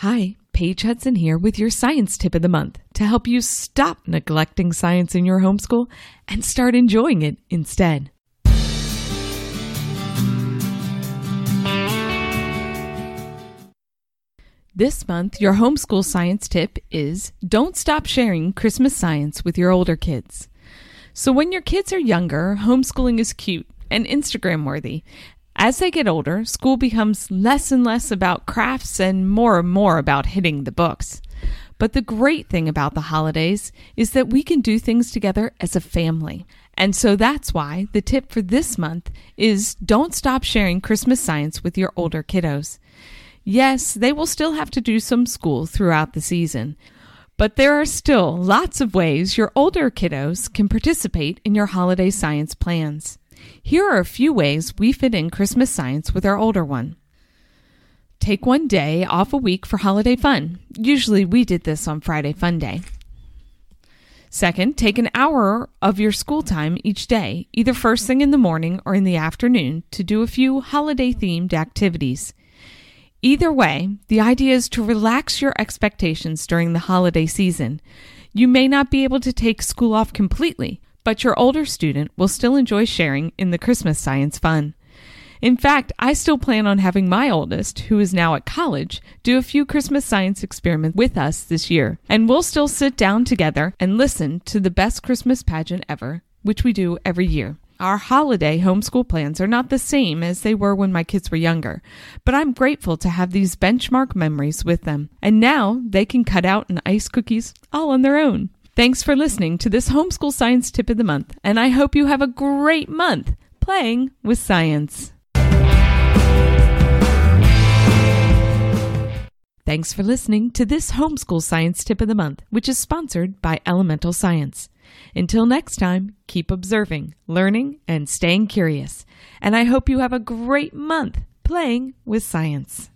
Hi, Paige Hudson here with your science tip of the month to help you stop neglecting science in your homeschool and start enjoying it instead. This month, your homeschool science tip is don't stop sharing Christmas science with your older kids. So, when your kids are younger, homeschooling is cute and Instagram worthy, as they get older, school becomes less and less about crafts and more and more about hitting the books. But the great thing about the holidays is that we can do things together as a family. And so that's why the tip for this month is don't stop sharing Christmas science with your older kiddos. Yes, they will still have to do some school throughout the season, but there are still lots of ways your older kiddos can participate in your holiday science plans. Here are a few ways we fit in Christmas science with our older one. Take one day off a week for holiday fun. Usually we did this on Friday Fun Day. Second, take an hour of your school time each day, either first thing in the morning or in the afternoon, to do a few holiday themed activities. Either way, the idea is to relax your expectations during the holiday season. You may not be able to take school off completely, but your older student will still enjoy sharing in the Christmas science fun. In fact, I still plan on having my oldest, who is now at college, do a few Christmas science experiments with us this year. And we'll still sit down together and listen to the best Christmas pageant ever, which we do every year. Our holiday homeschool plans are not the same as they were when my kids were younger, but I'm grateful to have these benchmark memories with them. And now they can cut out and ice cookies all on their own. Thanks for listening to this homeschool science tip of the month, and I hope you have a great month playing with science. Thanks for listening to this homeschool science tip of the month, which is sponsored by Elemental Science. Until next time, keep observing, learning, and staying curious. And I hope you have a great month playing with science.